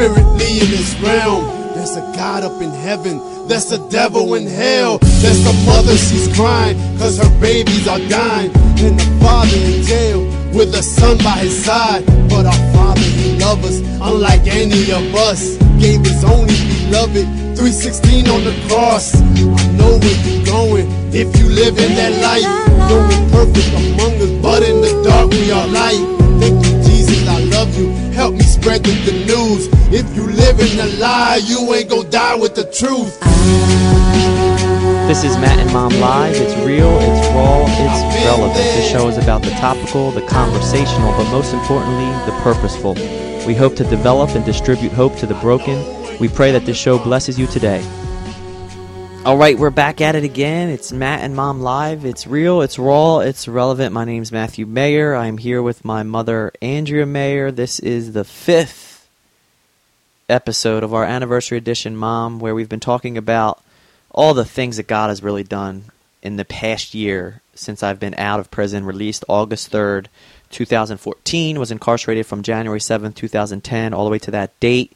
spiritly in this realm. There's a God up in heaven, there's a devil in hell. There's a mother, she's crying, cause her babies are dying. And the father in jail with a son by his side. But our father, he loves us, unlike any of us. Gave his only beloved, 316 on the cross. I know where you're going if you live in that light. No one perfect among us, but in the dark we are light. Thank you, Jesus, I love you. Help me spread the good news. If you live in a lie, you ain't gonna die with the truth. This is Matt and Mom Live. It's real, it's raw, it's relevant. This show is about the topical, the conversational, but most importantly, the purposeful. We hope to develop and distribute hope to the broken. We pray that this show blesses you today. All right, we're back at it again. It's Matt and Mom Live. It's real, it's raw, it's relevant. My name's Matthew Mayer. I'm here with my mother, Andrea Mayer. This is the fifth episode of our anniversary edition, Mom, where we've been talking about all the things that God has really done in the past year since I've been out of prison, released August 3rd, 2014, was incarcerated from January 7th, 2010, all the way to that date.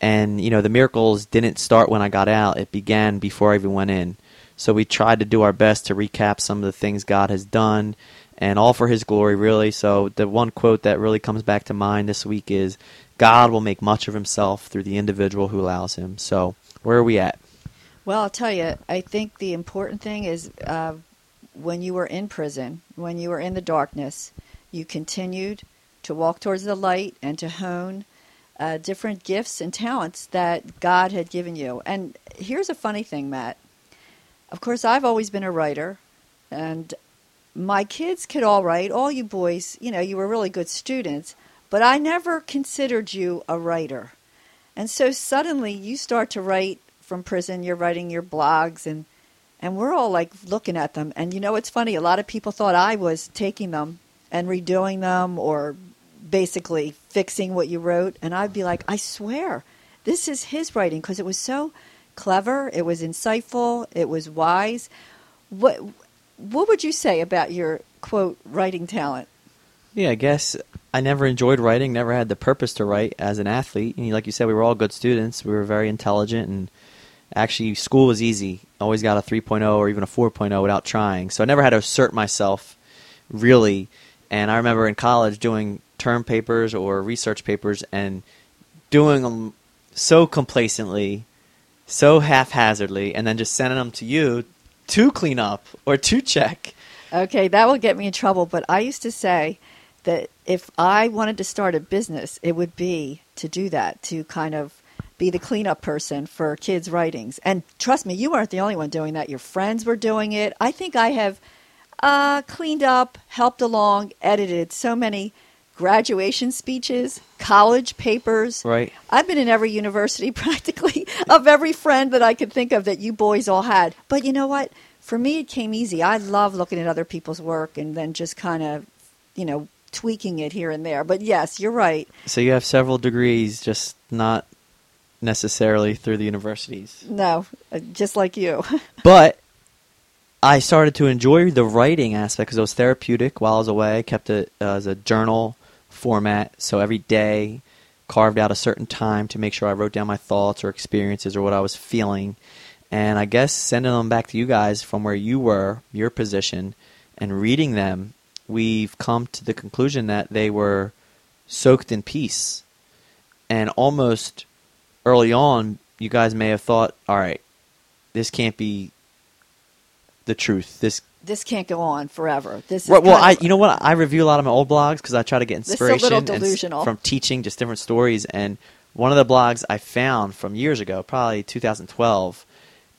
And, you know, the miracles didn't start when I got out, it began before I even went in. So we tried to do our best to recap some of the things God has done and all for His glory, really. So the one quote that really comes back to mind this week is God will make much of Himself through the individual who allows Him. So where are we at? Well, I'll tell you, I think the important thing is uh, when you were in prison, when you were in the darkness, you continued to walk towards the light and to hone uh, different gifts and talents that God had given you. And here's a funny thing, Matt. Of course, I've always been a writer, and my kids could all write. All you boys, you know, you were really good students, but I never considered you a writer. And so suddenly you start to write from prison, you're writing your blogs and and we're all like looking at them and you know it's funny a lot of people thought I was taking them and redoing them or basically fixing what you wrote and I'd be like I swear this is his writing because it was so clever, it was insightful, it was wise. What what would you say about your quote writing talent? Yeah, I guess I never enjoyed writing, never had the purpose to write as an athlete. And like you said, we were all good students. We were very intelligent and actually school was easy. Always got a 3.0 or even a 4.0 without trying. So I never had to assert myself really. And I remember in college doing term papers or research papers and doing them so complacently, so haphazardly, and then just sending them to you to clean up or to check. Okay, that will get me in trouble, but I used to say that if I wanted to start a business, it would be to do that, to kind of be the cleanup person for kids' writings. And trust me, you weren't the only one doing that. Your friends were doing it. I think I have uh, cleaned up, helped along, edited so many graduation speeches, college papers. Right. I've been in every university practically of every friend that I could think of that you boys all had. But you know what? For me, it came easy. I love looking at other people's work and then just kind of, you know, tweaking it here and there. But yes, you're right. So you have several degrees, just not necessarily through the universities. No, uh, just like you. but I started to enjoy the writing aspect because it was therapeutic while I was away. I kept it uh, as a journal format, so every day carved out a certain time to make sure I wrote down my thoughts or experiences or what I was feeling. And I guess sending them back to you guys from where you were, your position, and reading them, we've come to the conclusion that they were soaked in peace and almost early on, you guys may have thought, all right, this can't be the truth. This this can't go on forever. This is well, well I you know what I review a lot of my old blogs because I try to get inspiration and from teaching just different stories. And one of the blogs I found from years ago, probably 2012,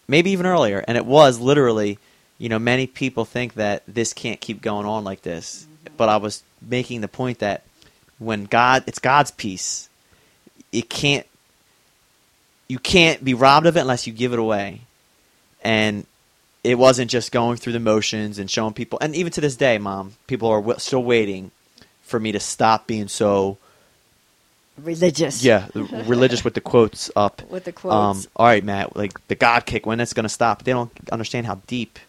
maybe even earlier, and it was literally, you know, many people think that this can't keep going on like this, mm-hmm. but I was making the point that when God, it's God's peace, it can't you can't be robbed of it unless you give it away. And it wasn't just going through the motions and showing people. And even to this day, mom, people are w- still waiting for me to stop being so religious. Yeah, religious with the quotes up. With the quotes. Um, all right, Matt. Like the God kick, when it's going to stop? They don't understand how deep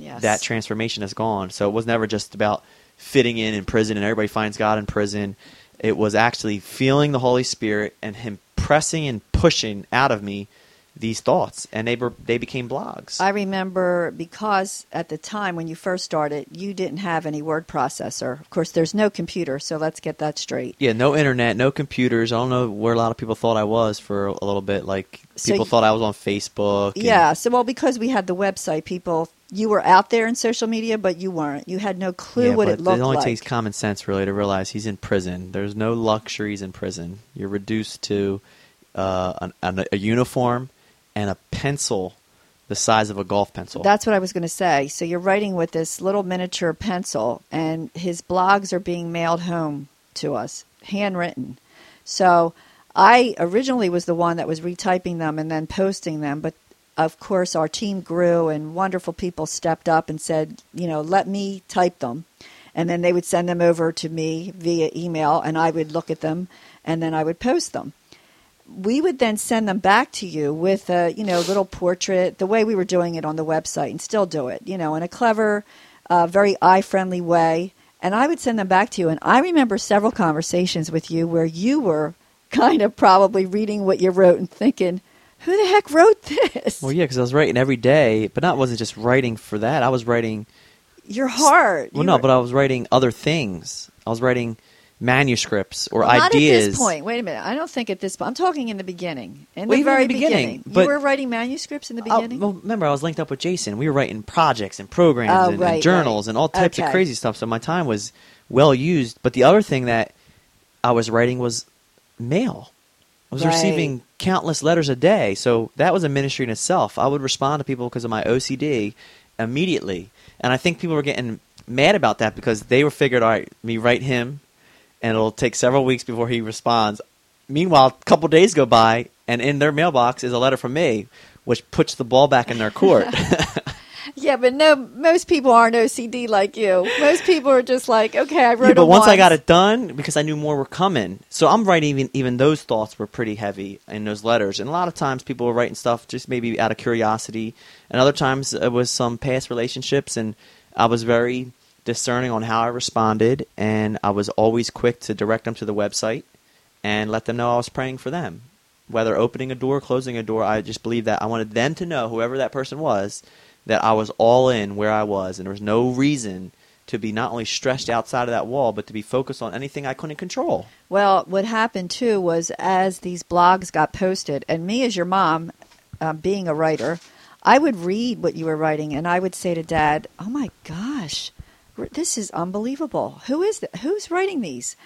yes. that transformation has gone. So it was never just about fitting in in prison and everybody finds God in prison. It was actually feeling the Holy Spirit and Him pressing and pushing out of me these thoughts, and they were they became blogs. I remember because at the time when you first started, you didn't have any word processor. Of course, there's no computer, so let's get that straight. yeah, no internet, no computers. I don't know where a lot of people thought I was for a little bit. Like So people y- thought I was on Facebook. and- Yeah, so well because we had the website, people you were out there in social media, but you weren't. You had no clue yeah, what it looked like. it only like. takes common sense really to realize he's in prison. There's no luxuries in prison. You're reduced to uh, an, an, a uniform and a pencil the size of a golf pencil. That's what I was going to say. So you're writing with this little miniature pencil, and his blogs are being mailed home to us, handwritten. So I originally was the one that was retyping them and then posting them, but of course our team grew and wonderful people stepped up and said, you know, let me type them. And then they would send them over to me via email, and I would look at them, and then I would post them. We would then send them back to you with a you know little portrait the way we were doing it on the website and still do it you know in a clever uh, very eye friendly way. And i would send them back to you. And i remember several conversations with you where you were kind of probably reading what you wrote and thinking who the heck wrote this well, yeah, because I was writing every day, but not wasn't just writing for that. I was writing. your heart Well, You no, were- but I was writing other things. I was writing manuscripts or Well, not ideas. at this point. Wait a minute. I don't think at this point. I'm talking in the beginning. In Well, the even in very the beginning, You but- were writing manuscripts in the Oh, beginning. well, remember, I was linked up with Jason. We were writing projects and programs Oh, and, right, and journals right. and all types Okay. of crazy stuff. So my time was well used. But the other thing that I was writing was mail. I was Right. receiving countless letters a day. So that was a ministry in itself. I would respond to people because of my OCD immediately. And I think people were getting mad about that because they were figured, all right, me write him, and it'll take several weeks before he responds. Meanwhile, a couple days go by, and in their mailbox is a letter from me, which puts the ball back in their court. Yeah, but no, most people aren't OCD like you. Most people are just like, okay, I wrote Yeah, but it once I got it done, because I knew more were coming, so I'm writing. Even even those thoughts were pretty heavy in those letters, and a lot of times people were writing stuff just maybe out of curiosity, and other times it was some past relationships, and I was very discerning on how I responded, and I was always quick to direct them to the website and let them know I was praying for them, whether opening a door, closing a door. I just believed that I wanted them to know, whoever that person was, that I was all in where I was, and there was no reason to be not only stretched outside of that wall, but to be focused on anything I couldn't control. Well, what happened too was as these blogs got posted, and me as your mom, um, being a writer, I would read what you were writing, and I would say to Dad, "Oh my gosh, this is unbelievable. Who is th- who's writing these?"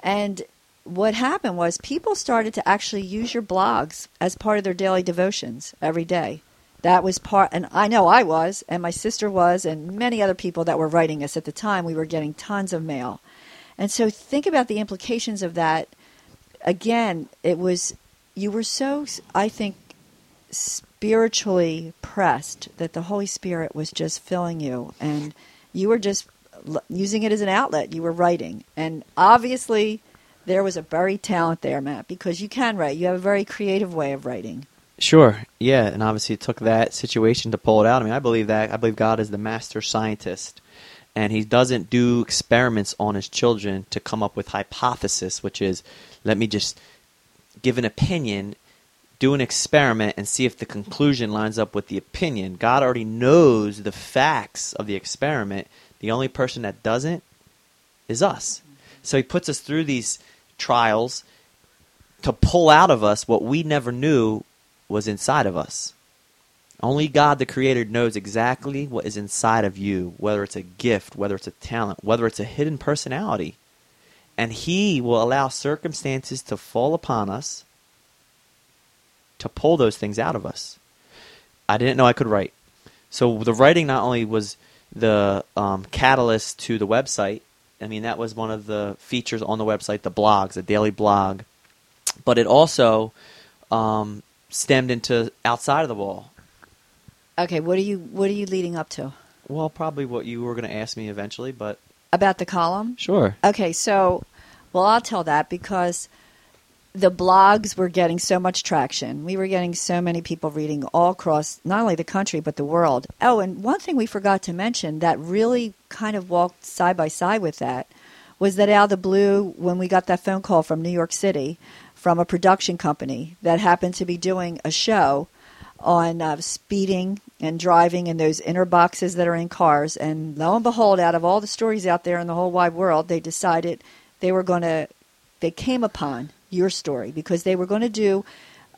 And what happened was people started to actually use your blogs as part of their daily devotions every day. That was part, and I know I was, and my sister was, and many other people that were writing us at the time. We were getting tons of mail. And so think about the implications of that. Again, it was, you were so, I think, spiritually pressed that the Holy Spirit was just filling you, and you were just using it as an outlet. You were writing. And obviously, there was a buried talent there, Matt, because you can write. You have a very creative way of writing. Sure, yeah, and obviously it took that situation to pull it out. I mean, I believe that. I believe God is the master scientist, and He doesn't do experiments on His children to come up with hypothesis, which is, let me just give an opinion, do an experiment, and see if the conclusion lines up with the opinion. God already knows the facts of the experiment. The only person that doesn't is us. So He puts us through these trials to pull out of us what we never knew was inside of us. Only God, the Creator, knows exactly what is inside of you, whether it's a gift, whether it's a talent, whether it's a hidden personality. And He will allow circumstances to fall upon us to pull those things out of us. I didn't know I could write. So the writing not only was the um, catalyst to the website, I mean, that was one of the features on the website, the blogs, the daily blog, but it also um, stemmed into outside of the wall. Okay, what are you what are you leading up to? Well, probably what you were going to ask me eventually, but About the column? sure. Okay, so well, I'll tell that because the blogs were getting so much traction. We were getting so many people reading all across not only the country but the world. Oh, and one thing we forgot to mention that really kind of walked side by side with that was that out of the blue, when we got that phone call from New York City from a production company that happened to be doing a show on uh, speeding and driving in those inner boxes that are in cars. And lo and behold, out of all the stories out there in the whole wide world, they decided they were going to, they came upon your story because they were going to do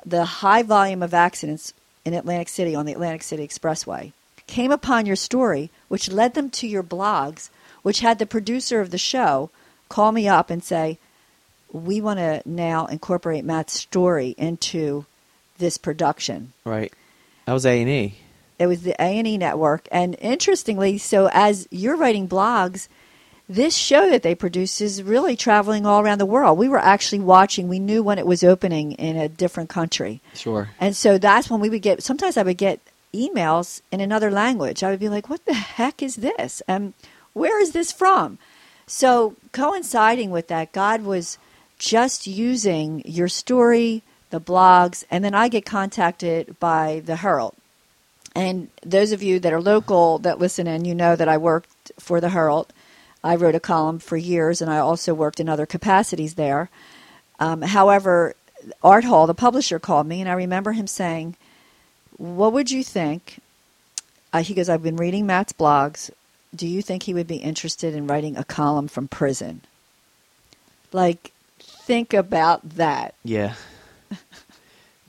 the high volume of accidents in Atlantic City on the Atlantic City Expressway. Came upon your story, which led them to your blogs, which had the producer of the show call me up and say, We want to now incorporate Matt's story into this production. Right. That was A and E. It was the A and E network, and interestingly, so as you're writing blogs, this show that they produce is really traveling all around the world. We were actually watching. We knew when it was opening in a different country, Sure. and so that's when we would get. Sometimes I would get emails in another language. I would be like, "What the heck is this? And where is this from?" So coinciding with that, God was just using your story, the blogs, and then I get contacted by the Herald. And those of you that are local that listen in, you know that I worked for the Herald. I wrote a column for years, and I also worked in other capacities there. Um, however, Art Hall, the publisher, called me, and I remember him saying, "What would you think?" Uh, he goes, "I've been reading Matt's blogs. Do you think he would be interested in writing a column from prison?" Like, think about that. Yeah.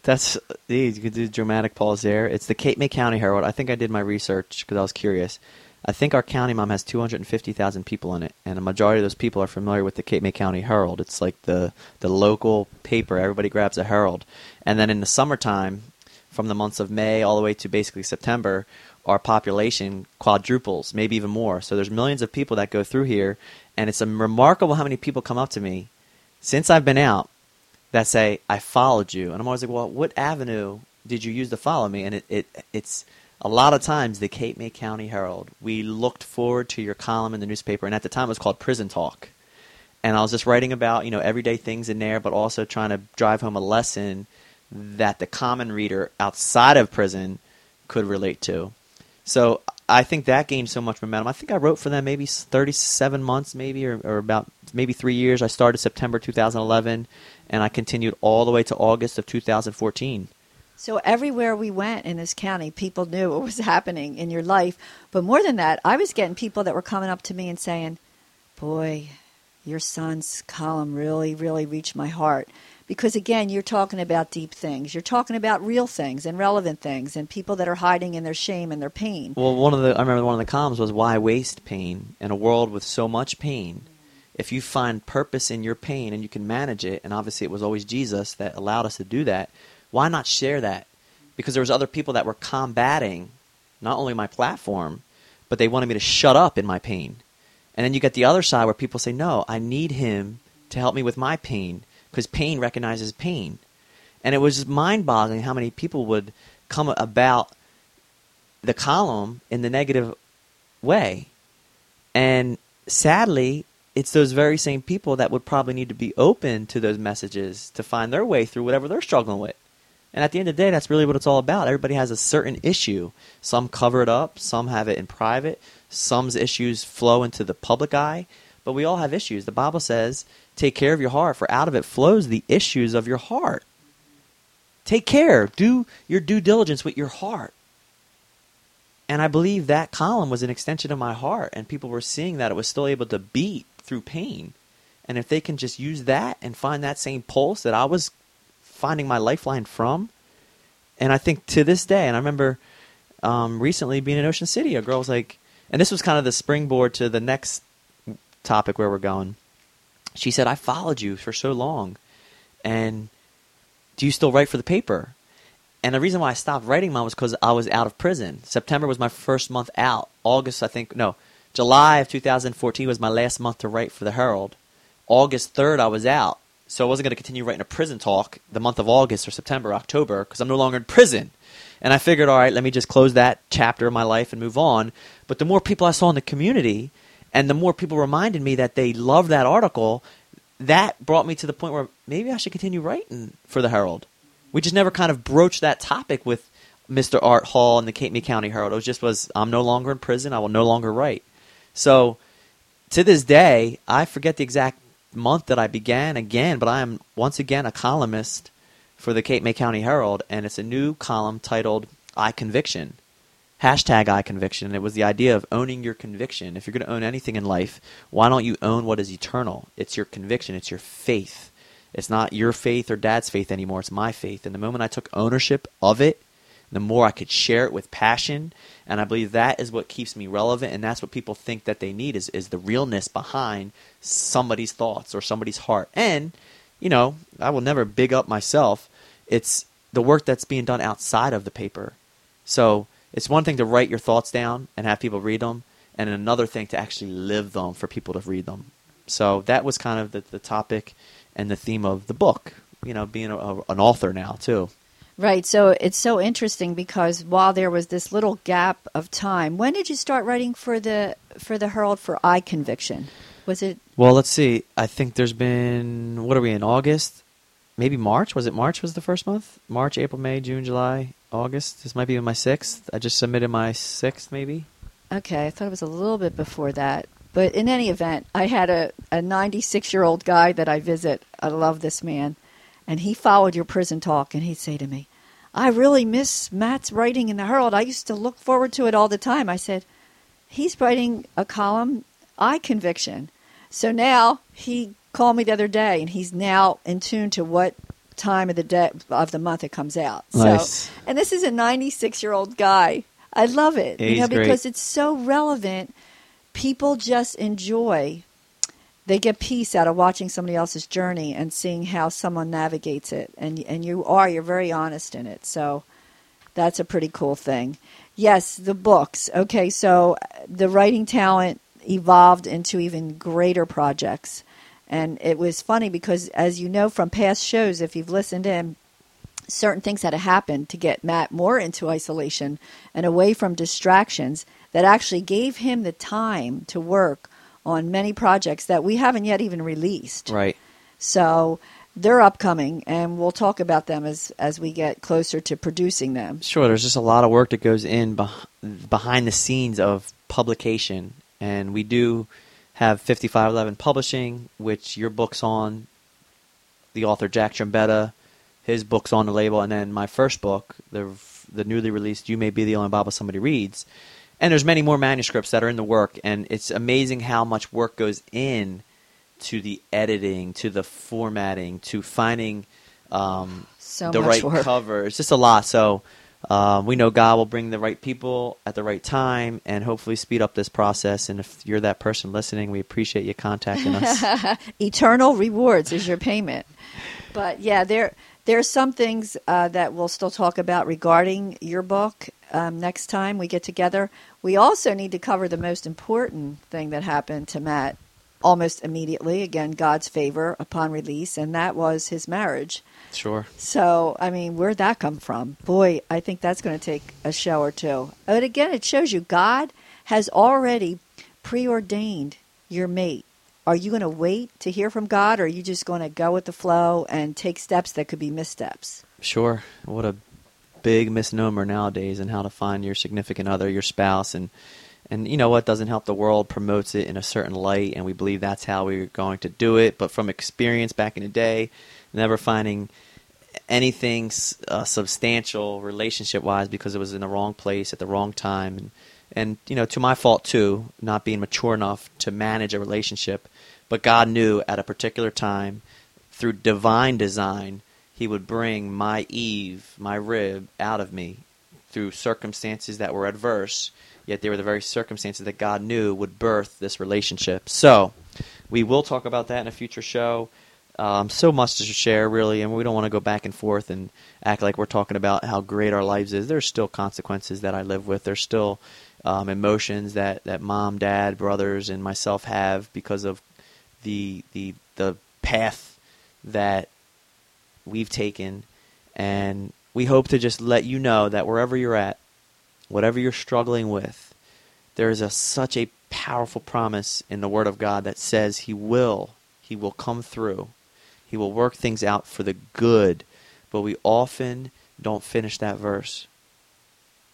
That's you could do dramatic pause there. It's the Cape May County Herald. I think I did my research because I was curious. I think our county mom has 250,000 people in it, and a majority of those people are familiar with the Cape May County Herald. It's like the the local paper. Everybody grabs a Herald, and then in the summertime, from the months of May all the way to basically September, our population quadruples, maybe even more. So there's millions of people that go through here, and it's remarkable how many people come up to me since I've been out that say I followed you, and I'm always like, well, what avenue did you use to follow me? And it, it it's a lot of times the Cape May County Herald. We looked forward to your column in the newspaper, and at the time it was called Prison Talk, and I was just writing about you know everyday things in there, but also trying to drive home a lesson that the common reader outside of prison could relate to. So I think that gained so much momentum. I think I wrote for them maybe 37 months, maybe, or, or about maybe three years. I started September 2011, and I continued all the way to August of 2014. So everywhere we went in this county, people knew what was happening in your life. But more than that, I was getting people that were coming up to me and saying, "Boy, your son's column really, really reached my heart." Because again, you're talking about deep things. You're talking about real things and relevant things, and people that are hiding in their shame and their pain. Well, one of the I remember one of the columns was why waste pain in a world with so much pain. If you find purpose in your pain and you can manage it, and obviously it was always Jesus that allowed us to do that, why not share that? Because there was other people that were combating not only my platform, but they wanted me to shut up in my pain. And then you get the other side where people say, "No, I need him to help me with my pain because pain recognizes pain." And it was mind-boggling how many people would come about the column in the negative way. And sadly, it's those very same people that would probably need to be open to those messages to find their way through whatever they're struggling with. And at the end of the day, that's really what it's all about. Everybody has a certain issue. Some cover it up, some have it in private, some's issues flow into the public eye, but we all have issues. The Bible says, take care of your heart, for out of it flows the issues of your heart. Take care. Do your due diligence with your heart. And I believe that column was an extension of my heart, and people were seeing that it was still able to beat through pain. And if they can just use that and find that same pulse that I was finding my lifeline from, and I think to this day, and I remember um, recently being in Ocean City, a girl was like, and this was kind of the springboard to the next topic where we're going. She said, I followed you for so long, and do you still write for the paper? And the reason why I stopped writing mine was because I was out of prison. September was my first month out. August, I think, no, July of 2014 was my last month to write for the Herald. August 3rd, I was out. So I wasn't going to continue writing a prison talk the month of August or September, October, because I'm no longer in prison. And I figured, all right, let me just close that chapter of my life and move on. But the more people I saw in the community, and the more people reminded me that they loved that article, that brought me to the point where maybe I should continue writing for the Herald. We just never kind of broached that topic with Mr. Art Hall and the Cape May County Herald. It was just was I'm no longer in prison. I will no longer write. So to this day, I forget the exact month that I began again, but I am once again a columnist for the Cape May County Herald, and it's a new column titled "I Conviction." Hashtag I conviction. It was the idea of owning your conviction. If you're going to own anything in life, why don't you own what is eternal? It's your conviction. It's your faith. It's not your faith or dad's faith anymore. It's my faith. And the moment I took ownership of it, the more I could share it with passion. And I believe that is what keeps me relevant. And that's what people think that they need is, is the realness behind somebody's thoughts or somebody's heart. And, you know, I will never big up myself. It's the work that's being done outside of the paper. So it's one thing to write your thoughts down and have people read them, and another thing to actually live them for people to read them. So that was kind of the, the topic and the theme of the book. You know, being a, a, an author now too. Right. So it's so interesting because while there was this little gap of time, when did you start writing for the for the Herald for I Conviction? Was it? Well, let's see. I think there's been what are we in August? Maybe March. Was it March? Was the first month? March, April, May, June, July, August. This might be my sixth. I just submitted my sixth, maybe. Okay, I thought it was a little bit before that. But in any event, I had a, a 96 year old guy that I visit. I love this man. And he followed your prison talk, and he'd say to me, I really miss Matt's writing in the Herald. I used to look forward to it all the time. I said, He's writing a column, I Conviction. So now he called me the other day, and he's now in tune to what time of the day of the month it comes out. Nice. So, and this is a 96 year old guy. I love it, Yeah, you know, he's great. because it's so relevant. People just enjoy. They get peace out of watching somebody else's journey and seeing how someone navigates it, and and you are you're very honest in it. So that's a pretty cool thing. Yes, the books. Okay, so uh, the writing talent evolved into even greater projects. And it was funny because, as you know from past shows, if you've listened in, certain things had to happen to get Matt more into isolation and away from distractions that actually gave him the time to work on many projects that we haven't yet even released. Right. So they're upcoming, and we'll talk about them as, as we get closer to producing them. Sure. There's just a lot of work that goes in beh- behind the scenes of publication, and we do have 5511 Publishing, which your book's on. The author Jack Trombetta, his book's on the label, and then my first book, the the newly released "You May Be the Only Bible Somebody Reads," and there's many more manuscripts that are in the work, and it's amazing how much work goes in to the editing, to the formatting, to finding um, So the right work. cover. It's just a lot. So um, we know God will bring the right people at the right time and hopefully speed up this process. And if you're that person listening, we appreciate you contacting us. eternal rewards is your payment. But yeah, there there are some things uh, that we'll still talk about regarding your book um, next time we get together. We also need to cover the most important thing that happened to Matt almost immediately. Again, God's favor upon release, and that was his marriage. sure. So, I mean, where'd that come from? Boy, I think that's going to take a show or two. But again, it shows you God has already preordained your mate. Are you going to wait to hear from God, or are you just going to go with the flow and take steps that could be missteps? Sure. What a big misnomer nowadays and how to find your significant other, your spouse, and and you know what doesn't help the world promotes it in a certain light, and we believe that's how we're going to do it. But from experience back in the day, never finding anything uh, substantial relationship wise because it was in the wrong place at the wrong time, and and you know to my fault too, not being mature enough to manage a relationship. But God knew at a particular time, through divine design, He would bring my Eve, my rib, out of me through circumstances that were adverse, yet they were the very circumstances that God knew would birth this relationship. So, we will talk about that in a future show. Um, so much to share, really, and we don't want to go back and forth and act like we're talking about how great our lives is. There's still consequences that I live with. There's still um, emotions that, that mom, dad, brothers, and myself have because of the the the path that we've taken, and we hope to just let you know that wherever you're at, whatever you're struggling with, there is a such a powerful promise in the Word of God that says He will, He will come through, He will work things out for the good, but we often don't finish that verse.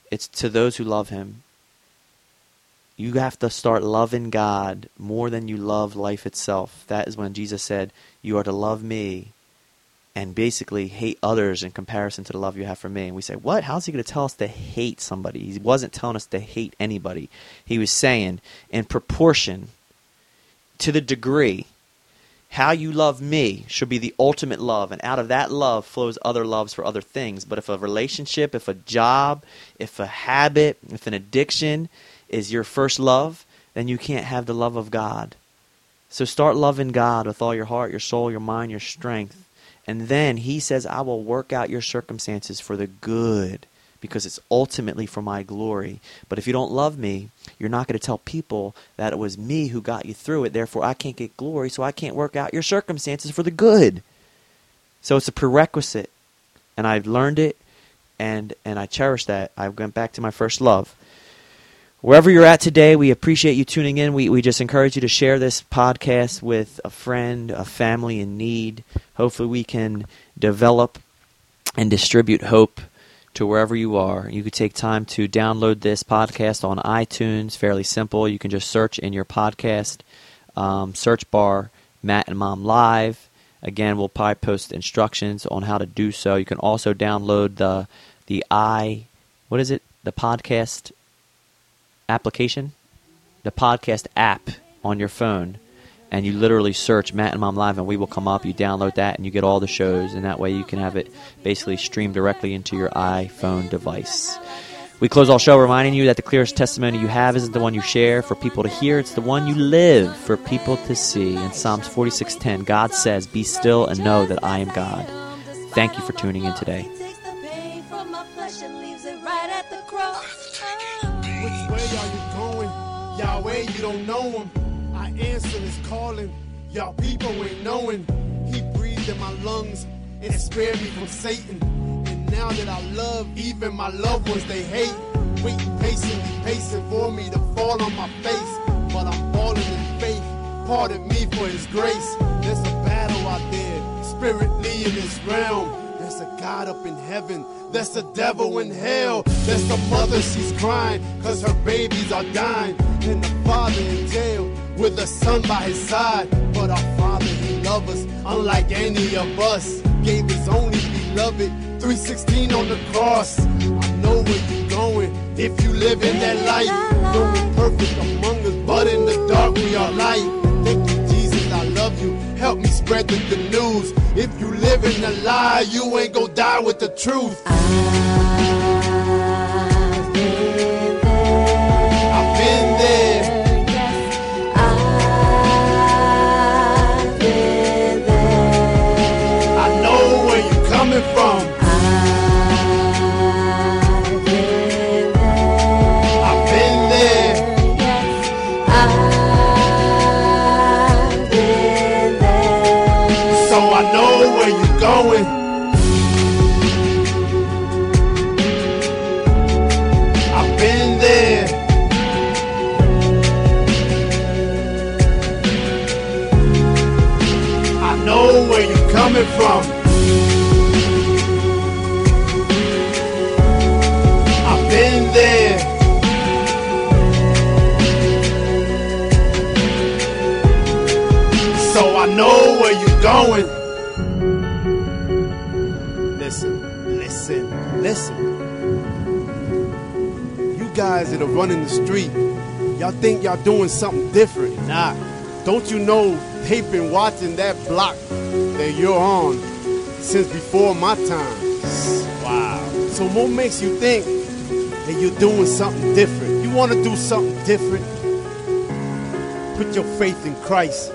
It's to those who love Him. You have to start loving God more than you love life itself. That is when Jesus said, You are to love me and basically hate others in comparison to the love you have for me. And we say, What? How's he going to tell us to hate somebody? He wasn't telling us to hate anybody. He was saying, in proportion to the degree how you love me should be the ultimate love and out of that love flows other loves for other things but if a relationship if a job if a habit if an addiction is your first love then you can't have the love of god so start loving god with all your heart your soul your mind your strength and then he says i will work out your circumstances for the good because it's ultimately for my glory. But if you don't love me, you're not going to tell people that it was me who got you through it. Therefore, I can't get glory, so I can't work out your circumstances for the good. So it's a prerequisite. And I've learned it and and I cherish that. I've went back to my first love. Wherever you're at today, we appreciate you tuning in. We, we just encourage you to share this podcast with a friend, a family in need. Hopefully, we can develop and distribute hope to wherever you are. You could take time to download this podcast on iTunes. Fairly simple. You can just search in your podcast um, search bar Matt and Mom Live. Again, we'll probably post instructions on how to do so. You can also download the the i what is it the podcast application, the podcast app on your phone and you literally search Matt and Mom Live, and we will come up. You download that, and you get all the shows, and that way you can have it basically streamed directly into your iPhone device. We close all show reminding you that the clearest testimony you have isn't the one you share for people to hear, it's the one you live for people to see. In Psalms 46:10, God says, "Be still and know that I am God." Thank you for tuning in today. Don't know him. I answer his calling. Y'all people ain't knowing. He breathed in my lungs and spared me from Satan. And now that I love even my loved ones, they hate. Waiting patiently, pacing for me to fall on my face. But I'm falling in faith. Pardon me for his grace. There's a battle out there, spiritually in this realm. There's a God up in heaven. There's the devil in hell. There's the mother, she's crying, cause her babies are dying. And the father in jail with a son by his side. But our father, he loves us, unlike any of us. Gave his only beloved, 316 on the cross. I know where you're going if you live in that light. No one perfect among us, but in the dark we are light. The news. If you live in a lie, you ain't gonna die with the truth. I've going. Listen, listen, listen. You guys that are running the street, y'all think y'all doing something different. Nah. Don't you know they've been watching that block that you're on since before my time? Wow. So what makes you think that you're doing something different? You want to do something different? Put your faith in Christ.